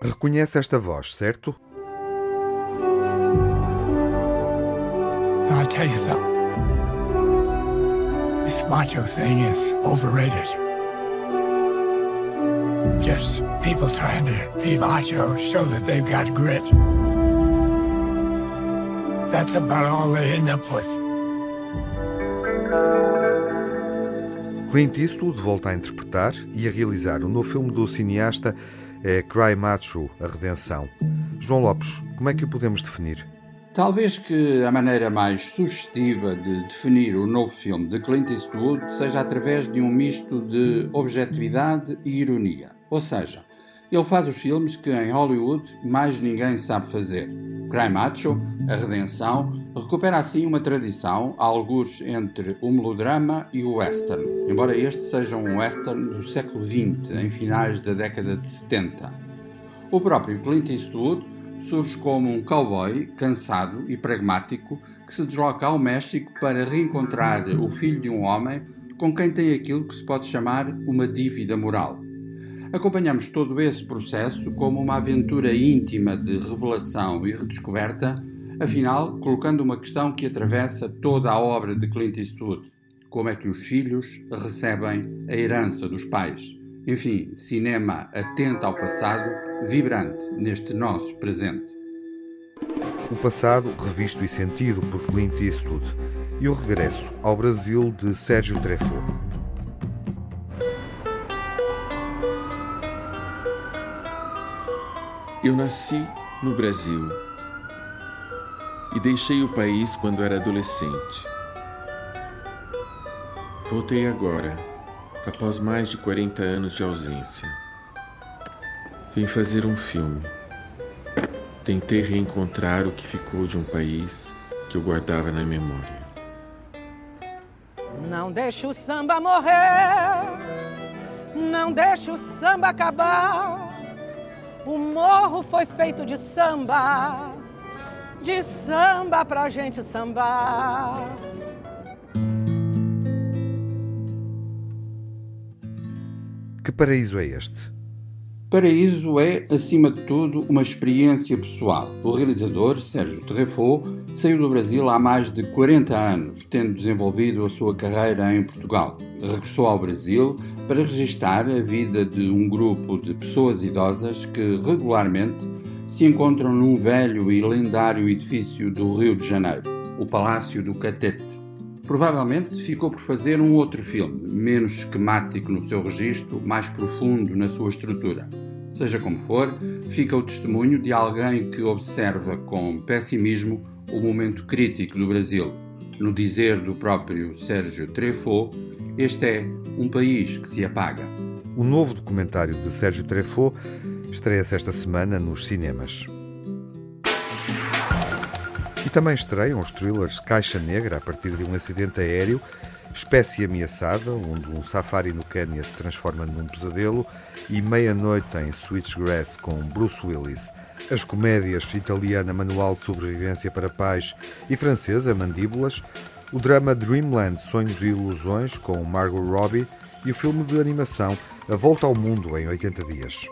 Reconhece esta voz, certo? I'll tell you something. This macho thing is overrated. Just people trying to be macho, show that they've got grit. That's about all they end up with. Clint Eastwood volta a interpretar e a realizar o novo filme do cineasta é Cry Macho, A Redenção. João Lopes, como é que o podemos definir? Talvez que a maneira mais sugestiva de definir o novo filme de Clint Eastwood seja através de um misto de objetividade e ironia. Ou seja, ele faz os filmes que em Hollywood mais ninguém sabe fazer. Cry Macho, A Redenção, recupera assim uma tradição, alguns entre o melodrama e o western, embora este seja um western do século XX, em finais da década de 70. O próprio Clint Eastwood surge como um cowboy cansado e pragmático que se desloca ao México para reencontrar o filho de um homem com quem tem aquilo que se pode chamar uma dívida moral. Acompanhamos todo esse processo como uma aventura íntima de revelação e redescoberta, afinal, colocando uma questão que atravessa toda a obra de Clint Eastwood: como é que os filhos recebem a herança dos pais? Enfim, cinema atento ao passado, vibrante neste nosso presente. O passado revisto e sentido por Clint Eastwood e o regresso ao Brasil de Sérgio Treffaut. Eu nasci no Brasil e deixei o país quando era adolescente. Voltei agora após mais de 40 anos de ausência. Vim fazer um filme. Tentei reencontrar o que ficou de um país que eu guardava na memória. Não deixe o samba morrer, não deixe o samba acabar. O morro foi feito de samba, de samba pra gente sambar. Que paraíso é este? Paraíso é, acima de tudo, uma experiência pessoal. O realizador, Sérgio Treffaut, saiu do Brasil há mais de 40 anos, tendo desenvolvido a sua carreira em Portugal. Regressou ao Brasil para registar a vida de um grupo de pessoas idosas que regularmente se encontram num velho e lendário edifício do Rio de Janeiro, o Palácio do Catete. Provavelmente ficou por fazer um outro filme, menos esquemático no seu registro, mais profundo na sua estrutura. Seja como for, fica o testemunho de alguém que observa com pessimismo o momento crítico do Brasil. No dizer do próprio Sérgio Treffaut, este é um país que se apaga. O novo documentário de Sérgio Treffaut estreia-se esta semana nos cinemas. E também estreiam os thrillers Caixa Negra a partir de um acidente aéreo, Espécie Ameaçada, onde um safari no Quênia se transforma num pesadelo, e Meia-Noite em Switchgrass com Bruce Willis. As comédias italiana Manual de Sobrevivência para Pais e francesa Mandíbulas, o drama Dreamland Sonhos e Ilusões com Margot Robbie e o filme de animação A Volta ao Mundo em 80 Dias.